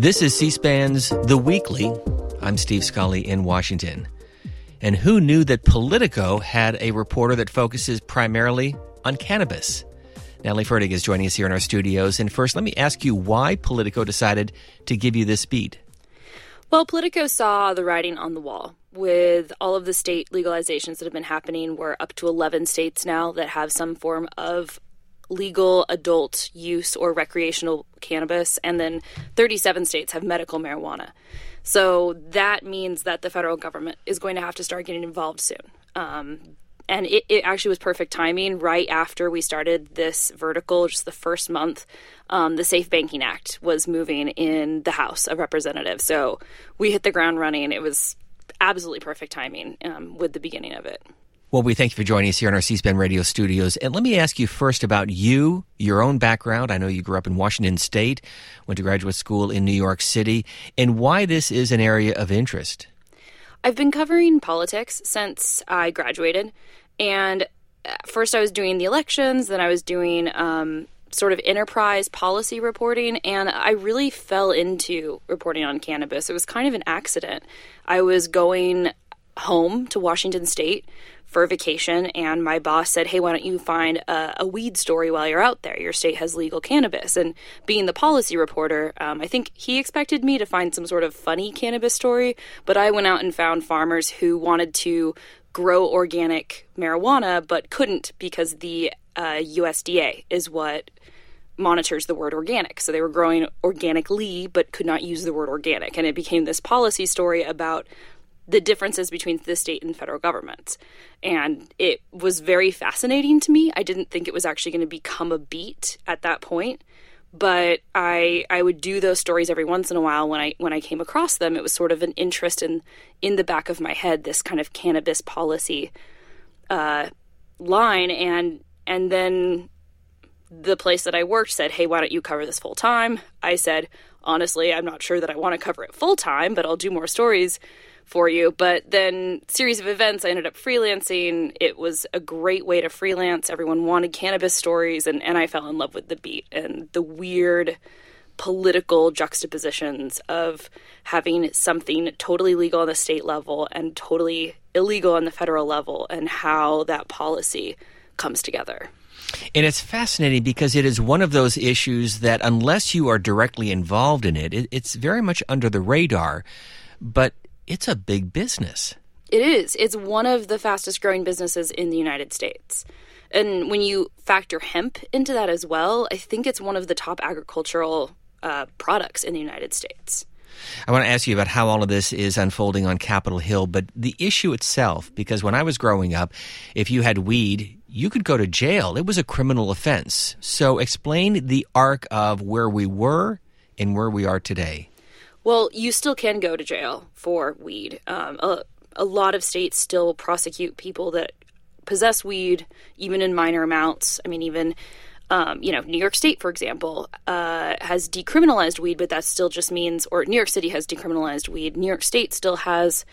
This is C SPAN's The Weekly. I'm Steve Scully in Washington. And who knew that Politico had a reporter that focuses primarily on cannabis? Natalie Fertig is joining us here in our studios. And first, let me ask you why Politico decided to give you this beat. Well, Politico saw the writing on the wall with all of the state legalizations that have been happening. We're up to 11 states now that have some form of legal adult use or recreational cannabis, and then 37 states have medical marijuana. So that means that the federal government is going to have to start getting involved soon. Um, and it, it, actually was perfect timing right after we started this vertical just the first month um, the safe banking act was moving in the house of representatives so we hit the ground running it was absolutely perfect timing um, with the beginning of it well, we thank you for joining us here in our C SPAN radio studios. And let me ask you first about you, your own background. I know you grew up in Washington State, went to graduate school in New York City, and why this is an area of interest. I've been covering politics since I graduated. And first, I was doing the elections, then I was doing um, sort of enterprise policy reporting, and I really fell into reporting on cannabis. It was kind of an accident. I was going home to Washington State for vacation, and my boss said, Hey, why don't you find a, a, weed story while you're out there? Your state has legal cannabis. And being the policy reporter, um, I think he expected me to find some sort of funny cannabis story, but I went out and found farmers who wanted to grow organic marijuana but couldn't because the uh, USDA is what monitors the word organic. So they were growing organically but could not use the word organic. And it became this policy story about the differences between the state and federal governments. And it was very fascinating to me. I didn't think it was actually going to become a beat at that point. But I I would do those stories every once in a while when I when I came across them. It was sort of an interest in in the back of my head, this kind of cannabis policy uh, line, and and then the place that I worked said, "Hey, why don't you cover this full time?" I said, "Honestly, I'm not sure that I want to cover it full time, but I'll do more stories." For you. But then, series of events, I ended up freelancing. It was a great way to freelance. Everyone wanted cannabis stories, and, and I fell in love with the beat and the weird political juxtapositions of having something totally legal on the state level and totally illegal on the federal level, and how that policy comes together. And it's fascinating because it is one of those issues that, unless you are directly involved in it, it it's very much under the radar. But it's a big business. It is. It's one of the fastest growing businesses in the United States. And when you factor hemp into that as well, I think it's one of the top agricultural uh, products in the United States. I want to ask you about how all of this is unfolding on Capitol Hill, but the issue itself, because when I was growing up, if you had weed, you could go to jail. It was a criminal offense. So explain the arc of where we were and where we are today. Well, you still can go to jail for weed. Um, a, a lot of states still prosecute people that possess weed, even in minor amounts. I mean, even um, you know, New York State, for example, uh, has decriminalized weed, but that still just means, or New York City has decriminalized weed. New York State still has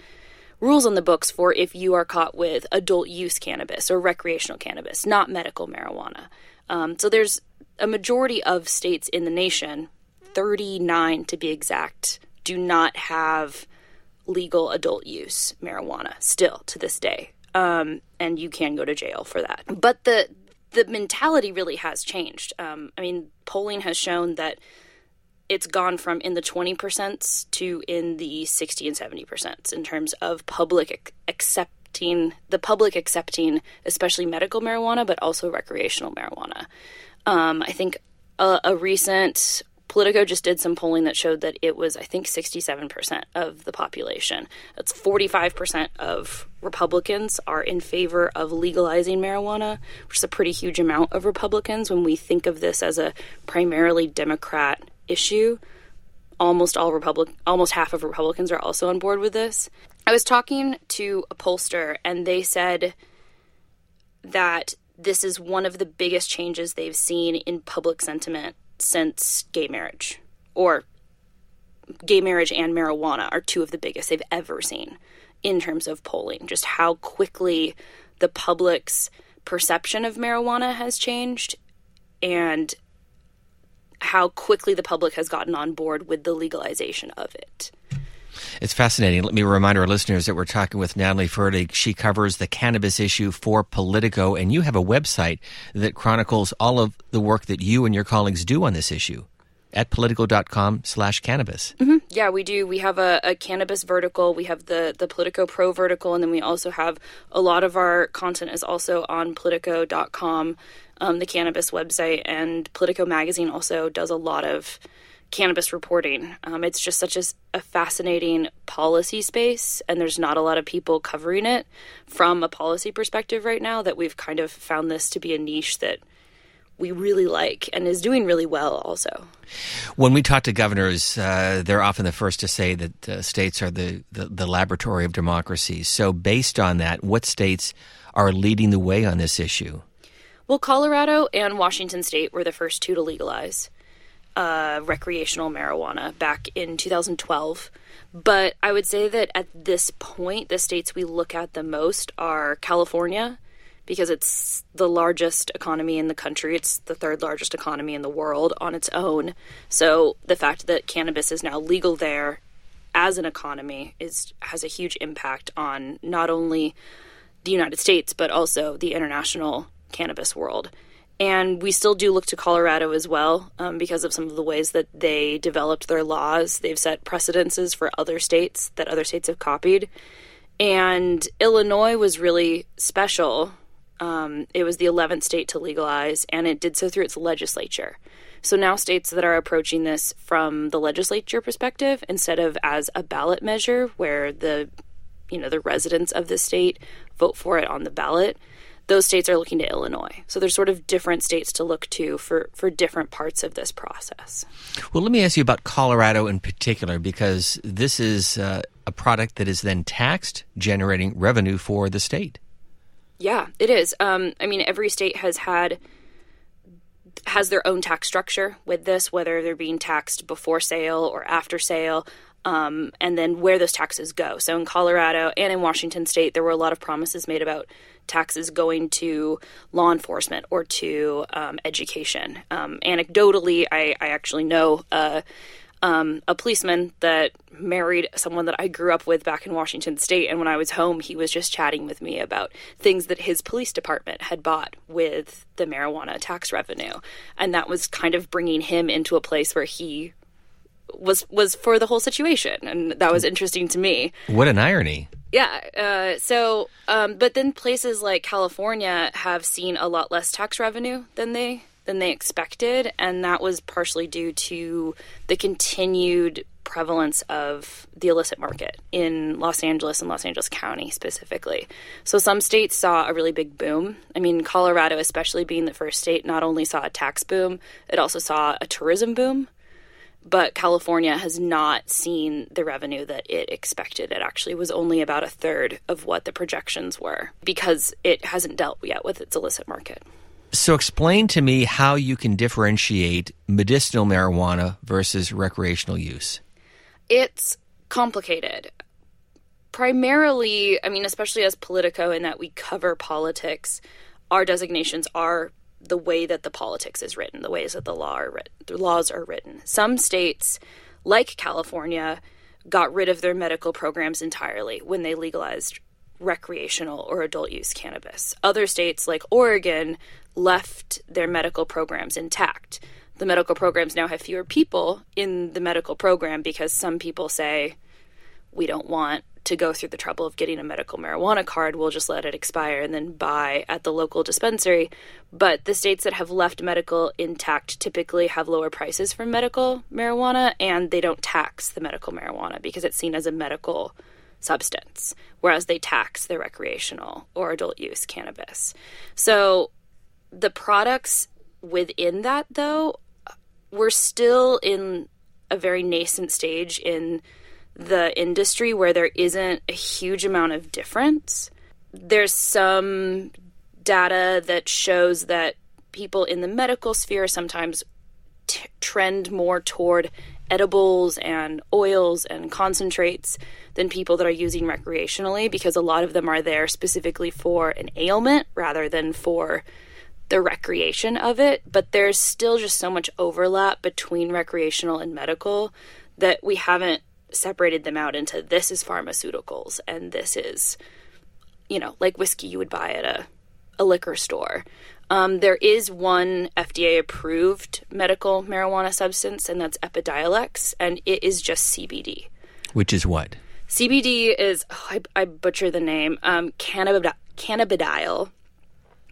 rules on the books for if you are caught with adult use cannabis or recreational cannabis, not medical marijuana. Um, so there's a majority of states in the nation 39 to be exact, do not have legal adult use marijuana still to this day. Um, and you can go to jail for that. But the the mentality really has changed. Um, I mean, polling has shown that it's gone from in the 20% to in the 60 and 70% in terms of public accepting the public accepting especially medical marijuana but also recreational marijuana um, i think a, a, recent Politico just did some polling that showed that it was, I think, 67% of the population. That's 45% of Republicans are in favor of legalizing marijuana, which is a pretty huge amount of Republicans when we think of this as a primarily Democrat issue. Almost all Republic, almost half of Republicans are also on board with this. I was talking to a pollster, and they said that this is one of the biggest changes they've seen in public sentiment since gay marriage, or gay marriage and marijuana are two of the biggest they've ever seen in terms of polling. Just how quickly the public's perception of marijuana has changed and how quickly the public has gotten on board with the legalization of it. It's fascinating. Let me remind our listeners that we're talking with Natalie Fertig. She covers the cannabis issue for Politico, and you have a website that chronicles all of the work that you and your colleagues do on this issue at politico.com slash cannabis. Mm-hmm. Yeah, we do. We have a, a, cannabis vertical. We have the, the Politico Pro vertical, and then we also have a lot of our content is also on politico.com, um, the cannabis website, and Politico Magazine also does a lot of cannabis reporting. Um, it's just such a, a, fascinating policy space, and there's not a lot of people covering it from a policy perspective right now that we've kind of found this to be a niche that we really like and is doing really well also. When we talk to governors, uh, they're often the first to say that uh, states are the, the, the laboratory of democracy. So, based on that, what states are leading the way on this issue? Well, Colorado and Washington State were the first two to legalize uh, recreational marijuana back in 2012. But I would say that at this point, the states we look at the most are California, because it's the largest economy in the country. It's the third largest economy in the world on its own. So the fact that cannabis is now legal there as an economy is has a huge impact on not only the United States but also the international cannabis world. And we still do look to Colorado as well um, because of some of the ways that they developed their laws. They've set precedences for other states that other states have copied. And Illinois was really special. Um, it was the 11th state to legalize, and it did so through its legislature. So now states that are approaching this from the legislature perspective instead of as a ballot measure where the you know the residents of the state vote for it on the ballot those states are looking to Illinois. So there's sort of different states to look to for, for different parts of this process. Well, let me ask you about Colorado in particular, because this is uh, a product that is then taxed, generating revenue for the state. Yeah, it is. Um, I mean, every state has had has their own tax structure with this, whether they're being taxed before sale or after sale um, and then where those taxes go. So in Colorado and in Washington state, there were a lot of promises made about taxes going to law enforcement or to um, education. Um, anecdotally, I, I, actually know uh, um, a policeman that married someone that I grew up with back in Washington state. And when I was home, he was just chatting with me about things that his police department had bought with the marijuana tax revenue. And that was kind of bringing him into a place where he was was for the whole situation, and that was interesting to me. What an irony! Yeah. Uh, so, um, but then places like California have seen a lot less tax revenue than they than they expected, and that was partially due to the continued prevalence of the illicit market in Los Angeles and Los Angeles County specifically. So some states saw a really big boom. I mean, Colorado, especially being the first state, not only saw a tax boom, it also saw a tourism boom but California has not seen the revenue that it expected. It actually was only about a third of what the projections were because it hasn't dealt yet with its illicit market. So, explain to me how you can differentiate medicinal marijuana versus recreational use. It's complicated. Primarily, I mean, especially as Politico, in that we cover politics, our designations are the way that the politics is written, the ways that the law are written, the laws are written. Some states, like California, got rid of their medical programs entirely when they legalized recreational or adult use cannabis. Other states, like Oregon, left their medical programs intact. The medical programs now have fewer people in the medical program because some people say, we don't want to go through the trouble of getting a medical marijuana card, we'll just let it expire and then buy at the local dispensary. But the states that have left medical intact typically have lower prices for medical marijuana and they don't tax the medical marijuana because it's seen as a medical substance, whereas they tax the recreational or adult use cannabis. So the products within that, though, we're still in a very nascent stage in the industry where there isn't a huge amount of difference. There's some data that shows that people in the medical sphere sometimes t- trend more toward edibles and oils and concentrates than people that are using recreationally because a lot of them are there specifically for an ailment rather than for the recreation of it, but there's still just so much overlap between recreational and medical that we haven't separated them out into this is pharmaceuticals and this is, you know, like whiskey you would buy at a, a liquor store. Um, there is one FDA approved medical marijuana substance, and that's Epidiolex, and it is just CBD. Which is what? CBD is, oh, I, I, butcher the name, um, cannabidiol,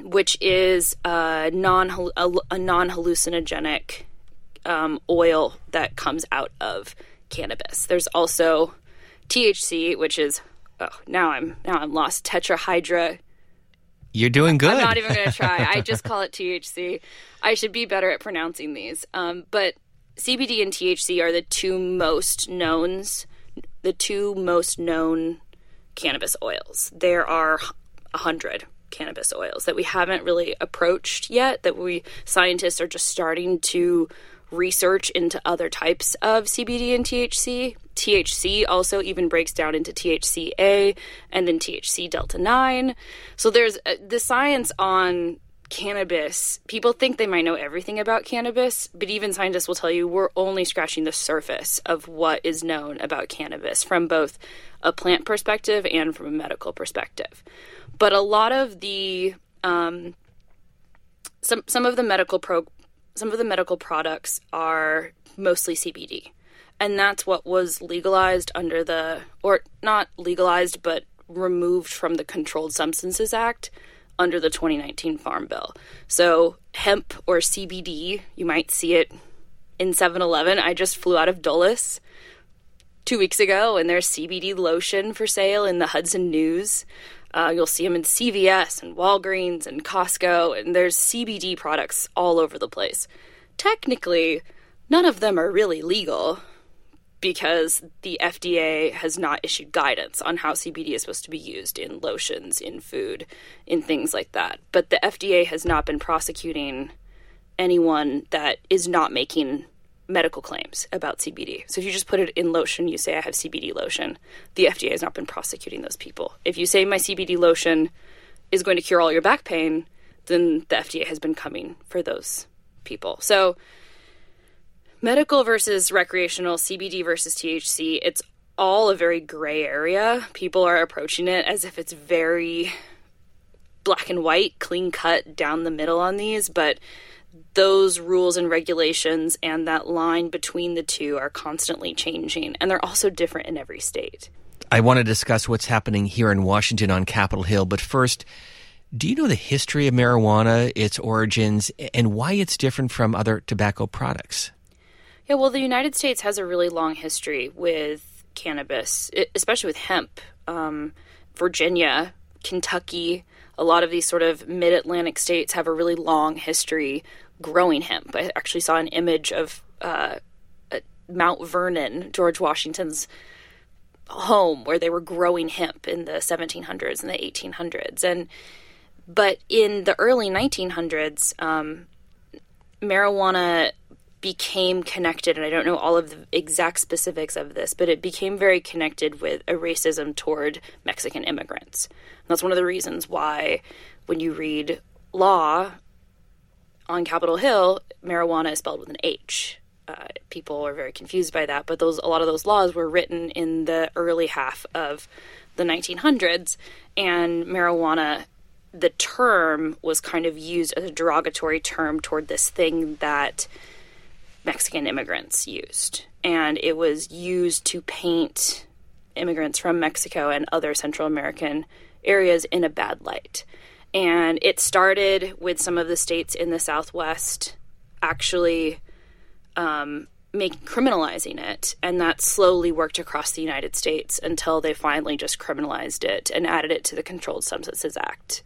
which is a non a, a non hallucinogenic um, oil that comes out of cannabis. There's also THC, which is oh now I'm now I'm lost tetrahydra. You're doing good. I'm not even going to try. I just call it THC. I should be better at pronouncing these. Um, but CBD and THC are the two most knowns, the two most known cannabis oils. There are a hundred cannabis oils that we haven't really approached yet. That we scientists are just starting to research into other types of CBD and THC. THC also even breaks down into THCA and then THC delta 9. So there's uh, the science on cannabis. People think they might know everything about cannabis, but even scientists will tell you we're only scratching the surface of what is known about cannabis from both a plant perspective and from a medical perspective. But a lot of the um, some some of the medical pro some of the medical products are mostly CBD. And that's what was legalized under the, or not legalized, but removed from the Controlled Substances Act under the 2019 Farm Bill. So, hemp or CBD, you might see it in 7 Eleven. I just flew out of Dulles two weeks ago, and there's CBD lotion for sale in the Hudson News. Uh, you'll see them in CVS and Walgreens and Costco, and there's CBD products all over the place. Technically, none of them are really legal because the FDA has not issued guidance on how CBD is supposed to be used in lotions, in food, in things like that. But the FDA has not been prosecuting anyone that is not making medical claims about CBD. So if you just put it in lotion, you say I have CBD lotion, the FDA has not been prosecuting those people. If you say my CBD lotion is going to cure all your back pain, then the FDA has been coming for those people. So medical versus recreational, CBD versus THC, it's all a very gray area. People are approaching it as if it's very black and white, clean cut down the middle on these, but those rules and regulations and that line between the two are constantly changing, and they're also different in every state. I want to discuss what's happening here in Washington on Capitol Hill, but first, do you know the history of marijuana, its origins, and why it's different from other tobacco products? Yeah, well, the United States has a really long history with cannabis, especially with hemp. Um, Virginia, Kentucky, a lot of these sort of mid Atlantic states have a really long history growing hemp. I actually saw an image of uh, Mount Vernon, George Washington's home, where they were growing hemp in the 1700s and the 1800s. And but in the early 1900s, um, marijuana became connected, and I don't know all of the exact specifics of this, but it became very connected with a racism toward Mexican immigrants. And that's one of the reasons why, when you read law on Capitol Hill, marijuana is spelled with an H. Uh, people are very confused by that, but those a lot of those laws were written in the early half of the 1900s, and marijuana, the term was kind of used as a derogatory term toward this thing that Mexican immigrants used, and it was used to paint immigrants from Mexico and other Central American areas in a bad light. And it started with some of the states in the Southwest actually um, make criminalizing it, and that slowly worked across the United States until they finally just criminalized it and added it to the Controlled Substances Act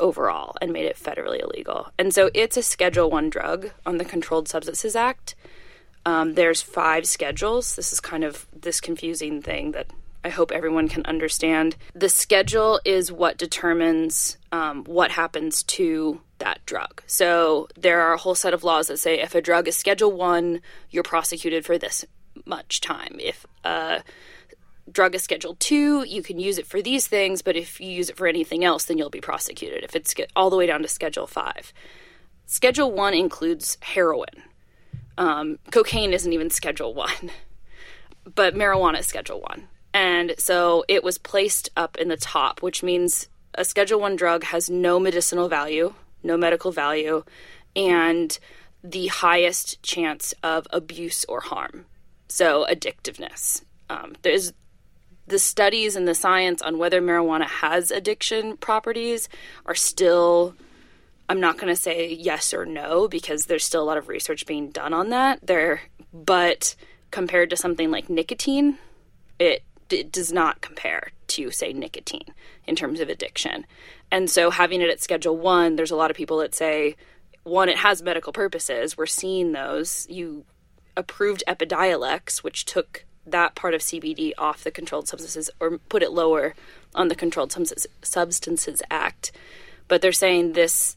overall and made it federally illegal. And so it's a Schedule One drug on the Controlled Substances Act. Um, there's five schedules. This is kind of this confusing thing that I hope everyone can understand. The schedule is what determines um, what happens to that drug. So there are a whole set of laws that say if a drug is Schedule One, you're prosecuted for this much time. If a drug is Schedule 2, you can use it for these things, but if you use it for anything else, then you'll be prosecuted if it's all the way down to Schedule 5. Schedule 1 includes heroin. Um, cocaine isn't even Schedule 1, but marijuana is Schedule 1. And so it was placed up in the top, which means a Schedule 1 drug has no medicinal value, no medical value, and the highest chance of abuse or harm. So addictiveness. Um, there's the studies and the science on whether marijuana has addiction properties are still I'm not going to say yes or no because there's still a lot of research being done on that there but compared to something like nicotine it, it does not compare to say nicotine in terms of addiction and so having it at schedule 1 there's a lot of people that say one it has medical purposes we're seeing those you approved epidiolex which took that part of CBD off the Controlled Substances or put it lower on the Controlled Substances Act. But they're saying this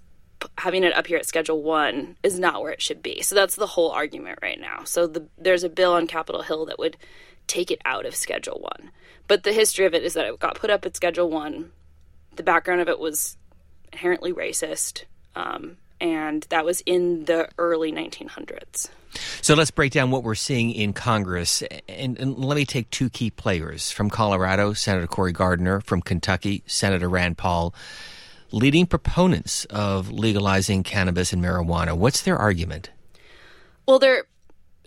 having it up here at Schedule One is not where it should be. So that's the whole argument right now. So the, there's a bill on Capitol Hill that would take it out of Schedule One. But the history of it is that it got put up at Schedule One. The background of it was inherently racist, um, and that was in the early 1900s. So let's break down what we're seeing in Congress. And, and, let me take two key players from Colorado, Senator Cory Gardner, from Kentucky, Senator Rand Paul, leading proponents of legalizing cannabis and marijuana. What's their argument? Well, they're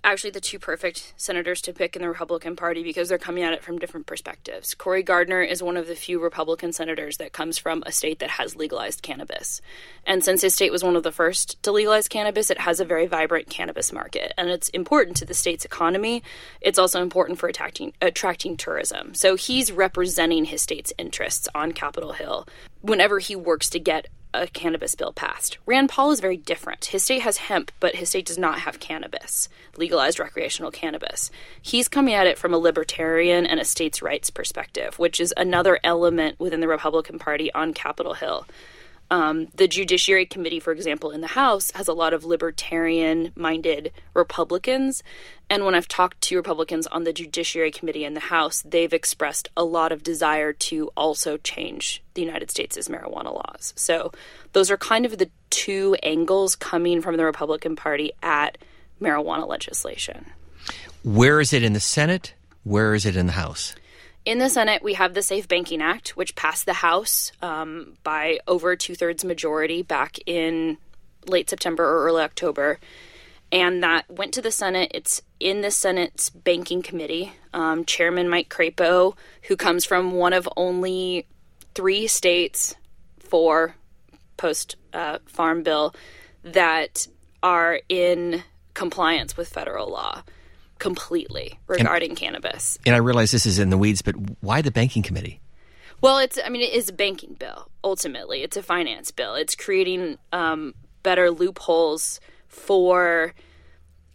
actually the two perfect senators to pick in the Republican Party because they're coming at it from different perspectives. Cory Gardner is one of the few Republican senators that comes from a state that has legalized cannabis. And since his state was one of the first to legalize cannabis, it has a very vibrant cannabis market. And it's important to the state's economy. It's also important for attracting, attracting tourism. So he's representing his state's interests on Capitol Hill whenever he works to get a cannabis bill passed. Rand Paul is very different. His state has hemp, but his state does not have cannabis, legalized recreational cannabis. He's coming at it from a libertarian and a states' rights perspective, which is another element within the Republican Party on Capitol Hill. Um, the Judiciary Committee, for example, in the House has a lot of libertarian minded Republicans. And when I've talked to Republicans on the Judiciary Committee in the House, they've expressed a lot of desire to also change the United States' marijuana laws. So those are kind of the two angles coming from the Republican Party at marijuana legislation. Where is it in the Senate? Where is it in the House? In the Senate, we have the Safe Banking Act, which passed the House um, by over two thirds majority back in late September or early October. And that went to the Senate. It's in the Senate's Banking Committee. Um, Chairman Mike Crapo, who comes from one of only three states for post uh, farm bill that are in compliance with federal law completely regarding and, cannabis. And I realize this is in the weeds, but why the banking committee? Well, it's I mean it is a banking bill. Ultimately, it's a finance bill. It's creating um, better loopholes for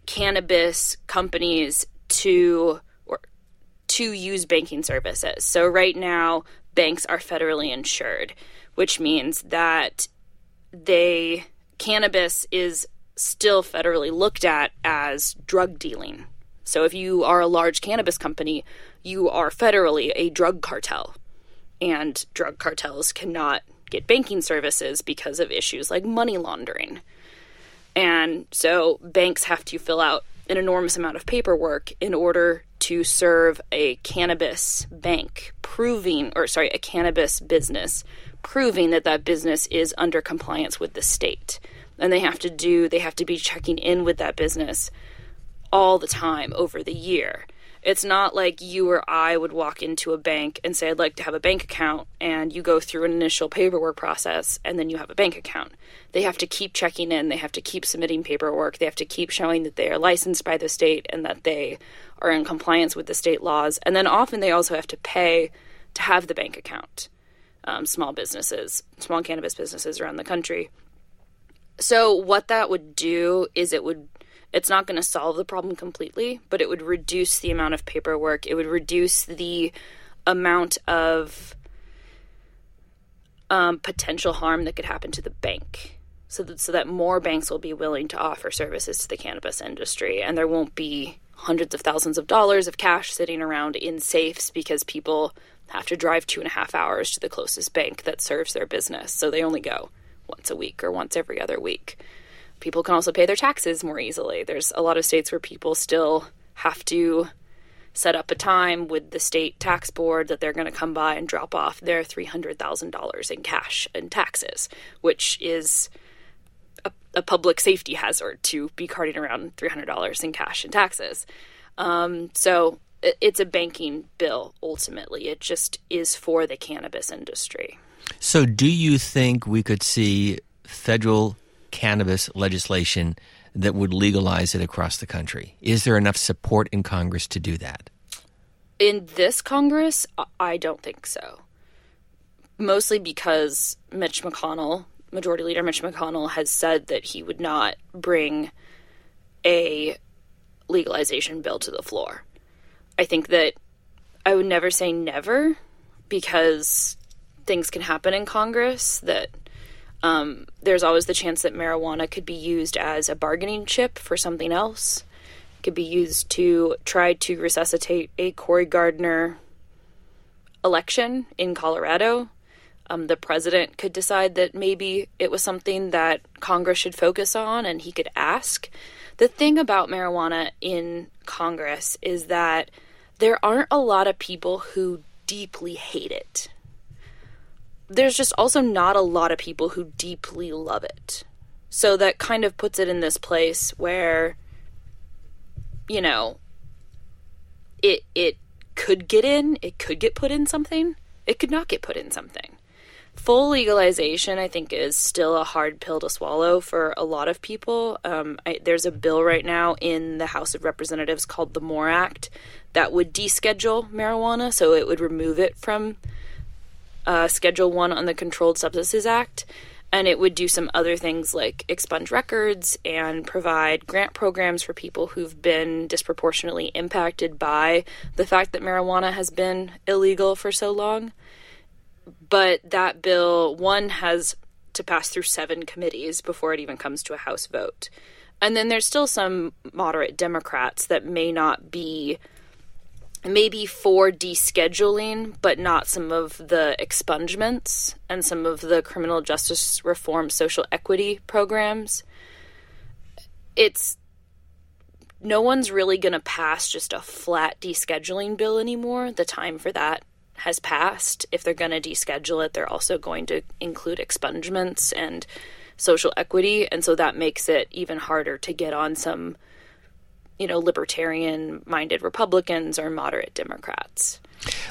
cannabis companies to or to use banking services. So right now, banks are federally insured, which means that they cannabis is still federally looked at as drug dealing so if you are a large cannabis company, you are federally a drug cartel. And drug cartels cannot get banking services because of issues like money laundering. And so banks have to fill out an enormous amount of paperwork in order to serve a cannabis bank, proving, or sorry, a cannabis business, proving that that business is under compliance with the state. And they have to do, they have to be checking in with that business all the time over the year. It's not like you or I would walk into a bank and say, I'd like to have a bank account, and you go through an initial paperwork process and then you have a bank account. They have to keep checking in, they have to keep submitting paperwork, they have to keep showing that they are licensed by the state and that they are in compliance with the state laws. And then often they also have to pay to have the bank account. Um, small businesses, small cannabis businesses around the country. So, what that would do is it would it's not going to solve the problem completely, but it would reduce the amount of paperwork. It would reduce the amount of um, potential harm that could happen to the bank. so that, so that more banks will be willing to offer services to the cannabis industry and there won't be hundreds of thousands of dollars of cash sitting around in safes because people have to drive two and a half hours to the closest bank that serves their business. So they only go once a week or once every other week. People can also pay their taxes more easily. There's a lot of states where people still have to set up a time with the state tax board that they're going to come by and drop off their $300,000 in cash and taxes, which is a, a, public safety hazard to be carting around $300 in cash and taxes. Um, so it, it's a banking bill ultimately. It just is for the cannabis industry. So, do you think we could see federal cannabis legislation that would legalize it across the country? Is there enough support in Congress to do that? In this Congress, I don't think so. Mostly because Mitch McConnell, Majority Leader Mitch McConnell, has said that he would not bring a legalization bill to the floor. I think that I would never say never because things can happen in Congress that um, there's always the chance that marijuana could be used as a bargaining chip for something else. It could be used to try to resuscitate a Cory Gardner election in Colorado. Um, the president could decide that maybe it was something that Congress should focus on and he could ask. The thing about marijuana in Congress is that there aren't a lot of people who deeply hate it there's just also not a lot of people who deeply love it. So that kind of puts it in this place where you know it it could get in, it could get put in something, it could not get put in something. Full legalization, I think, is still a hard pill to swallow for a lot of people. Um, I, there's a bill right now in the House of Representatives called the MORE Act that would deschedule marijuana, so it would remove it from uh, Schedule 1 on the Controlled Substances Act, and it would do some other things like expunge records and provide grant programs for people who've been disproportionately impacted by the fact that marijuana has been illegal for so long. But that bill, one, has to pass through seven committees before it even comes to a House vote. And then there's still some moderate Democrats that may not be maybe for descheduling, but not some of the expungements and some of the criminal justice reform social equity programs. It's no one's really going to pass just a flat descheduling bill anymore. The time for that has passed. If they're going to deschedule it, they're also going to include expungements and social equity. And so that makes it even harder to get on some you know, libertarian minded Republicans or moderate Democrats.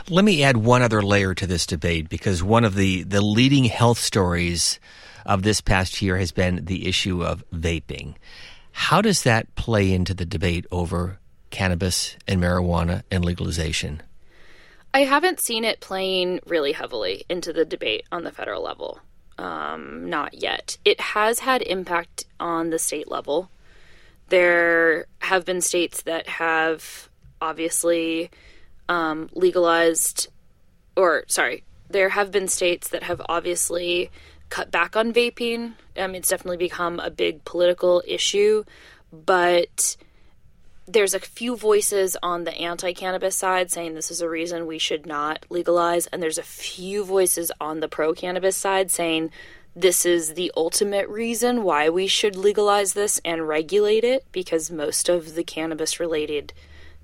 Let me add one other layer to this debate because one of the, the leading health stories of this past year has been the issue of vaping. How does that play into the debate over cannabis and marijuana and legalization? I haven't seen it playing really heavily into the debate on the federal level. Um, not yet. It has had impact on the state level. There have been states that have obviously um, legalized, or sorry, there have been states that have obviously cut back on vaping. Um, it's definitely become a big political issue, but there's a few voices on the anti cannabis side saying this is a reason we should not legalize, and there's a few voices on the pro cannabis side saying this is the ultimate reason why we should legalize this and regulate it because most of the cannabis related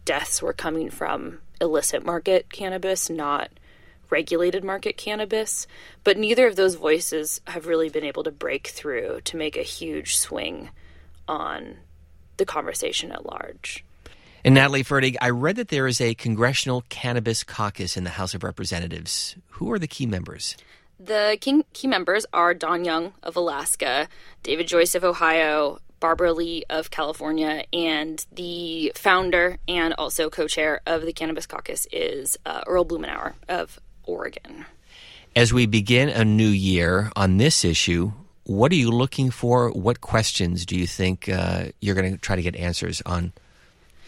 deaths were coming from illicit market cannabis, not regulated market cannabis. But neither of those voices have really been able to break through to make a huge swing on the conversation at large. And Natalie Fertig, I read that there is a congressional cannabis caucus in the House of Representatives. Who are the key members? The key, key members are Don Young of Alaska, David Joyce of Ohio, Barbara Lee of California, and the founder and also co chair of the Cannabis Caucus is uh, Earl Blumenauer of Oregon. As we begin a new year on this issue, what are you looking for? What questions do you think uh, you're going to try to get answers on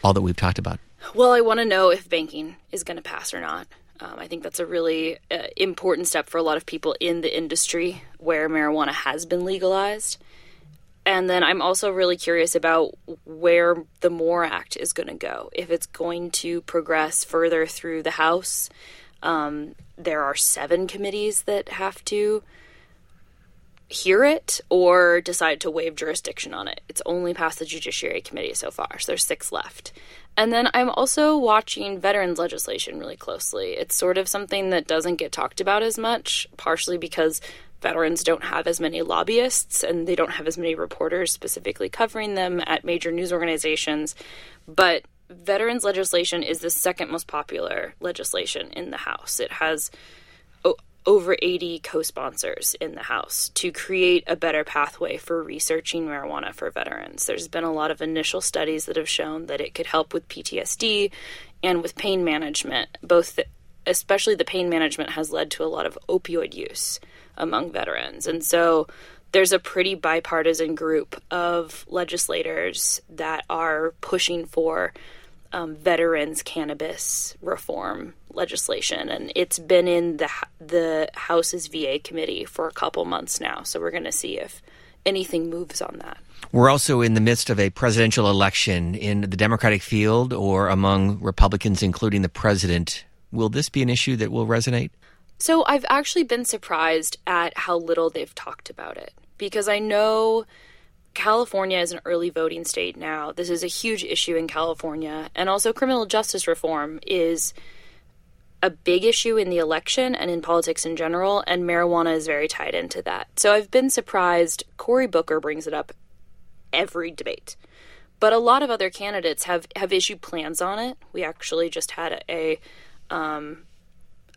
all that we've talked about? Well, I want to know if banking is going to pass or not. Um, I think that's a really uh, important step for a lot of people in the industry where marijuana has been legalized. and then I'm also really curious about where the MORE Act is going to go. If it's going to progress further through the House, um, there are seven committees that have to hear it or decide to waive jurisdiction on it. It's only passed the Judiciary Committee so far, so there's six left. And then I'm also watching veterans legislation really closely. It's sort of something that doesn't get talked about as much, partially because veterans don't have as many lobbyists and they don't have as many reporters specifically covering them at major news organizations. But veterans legislation is the second most popular legislation in the House. It has over 80 co sponsors in the House to create a better pathway for researching marijuana for veterans. There's been a lot of initial studies that have shown that it could help with PTSD and with pain management. Both, the, especially the pain management, has led to a lot of opioid use among veterans. And so there's a pretty bipartisan group of legislators that are pushing for um, veterans cannabis reform legislation, and it's been in the the House's VA committee for a couple months now. So we're going to see if anything moves on that. We're also in the midst of a presidential election in the Democratic field or among Republicans, including the president. Will this be an issue that will resonate? So I've actually been surprised at how little they've talked about it because I know California is an early voting state now. This is a huge issue in California. And also, criminal justice reform is a big issue in the election and in politics in general, and marijuana is very tied into that. So I've been surprised. Cory Booker brings it up every debate. But a lot of other candidates have, have issued plans on it. We actually just had a, a um,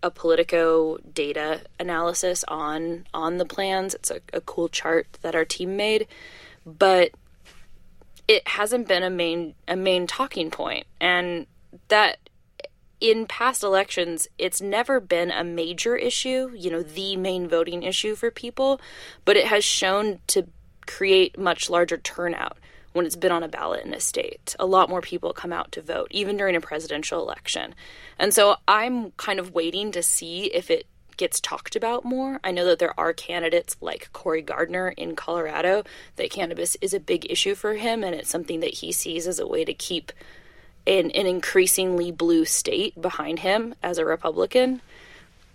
a Politico data analysis on on the plans. It's a, a cool chart that our team made, but it hasn't been a main a main talking point, and that in past elections, it's never been a major issue, you know, the main voting issue for people, but it has shown to create much larger turnout when it's been on a ballot in a state. A lot more people come out to vote, even during a presidential election. And so I'm kind of waiting to see if it gets talked about more. I know that there are candidates like Cory Gardner in Colorado that cannabis is a big issue for him and it's something that he sees as a way to keep an, an increasingly blue state behind him as a Republican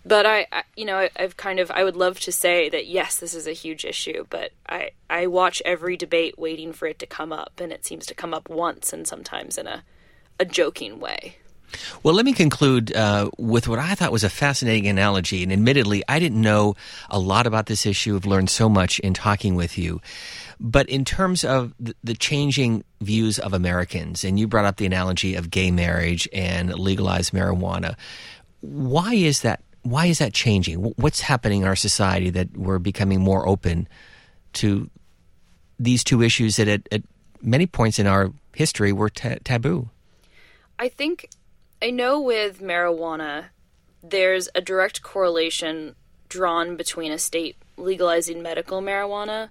but I, I, you know I, have kind of i would love to say that yes this is a huge issue but i i watch every debate waiting for it to come up and it seems to come up once and sometimes in a a joking way well, let me conclude uh, with what I thought was a fascinating analogy. And admittedly, I didn't know a lot about this issue. I've learned so much in talking with you. But in terms of the, changing views of Americans, and you brought up the analogy of gay marriage and legalized marijuana, why is that why is that changing? What's happening in our society that we're becoming more open to these two issues that at, at many points in our history were taboo? I think I know with marijuana, there's a direct correlation drawn between a state legalizing medical marijuana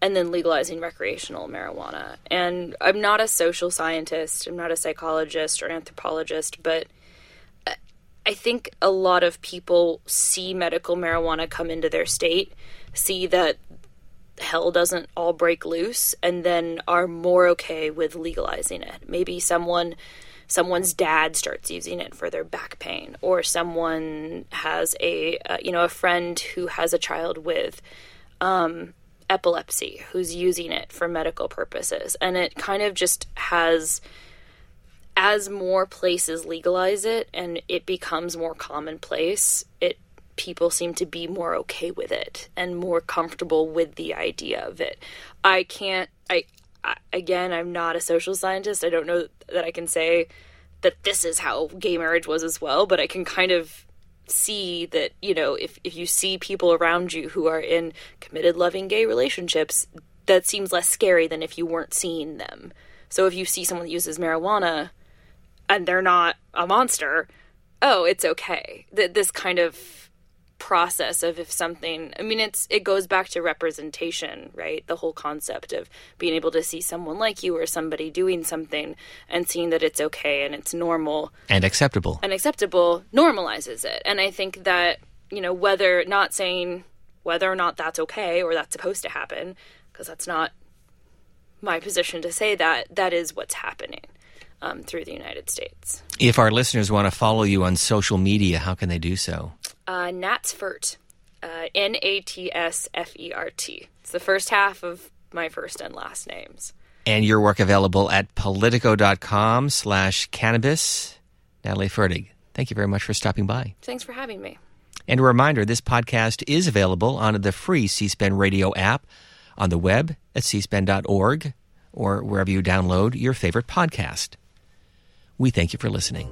and then legalizing recreational marijuana. And I'm not a social scientist, I'm not a psychologist or anthropologist, but I think a lot of people see medical marijuana come into their state, see that hell doesn't all break loose, and then are more okay with legalizing it. Maybe someone someone's dad starts using it for their back pain or someone has a uh, you know a friend who has a child with um, epilepsy who's using it for medical purposes and it kind of just has as more places legalize it and it becomes more commonplace, it people seem to be more okay with it and more comfortable with the idea of it. I can't I, again, I'm not a social scientist. I don't know that I can say that this is how gay marriage was as well, but I can kind of see that, you know, if if you see people around you who are in committed loving gay relationships, that seems less scary than if you weren't seeing them. So if you see someone that uses marijuana, and they're not a monster, oh, it's okay. That this kind of process of if something i mean it's it goes back to representation right the whole concept of being able to see someone like you or somebody doing something and seeing that it's okay and it's normal and acceptable and acceptable normalizes it and i think that you know whether not saying whether or not that's okay or that's supposed to happen because that's not my position to say that that is what's happening um, through the United States. If our listeners want to follow you on social media, how can they do so? Uh, Natsfert, uh, N A T S F E R T. It's the first half of my first and last names. And your work available at politico.com slash cannabis. Natalie Fertig, thank you very much for stopping by. Thanks for having me. And a reminder this podcast is available on the free C SPAN radio app, on the web at cspan.org, or wherever you download your favorite podcast. We thank you for listening.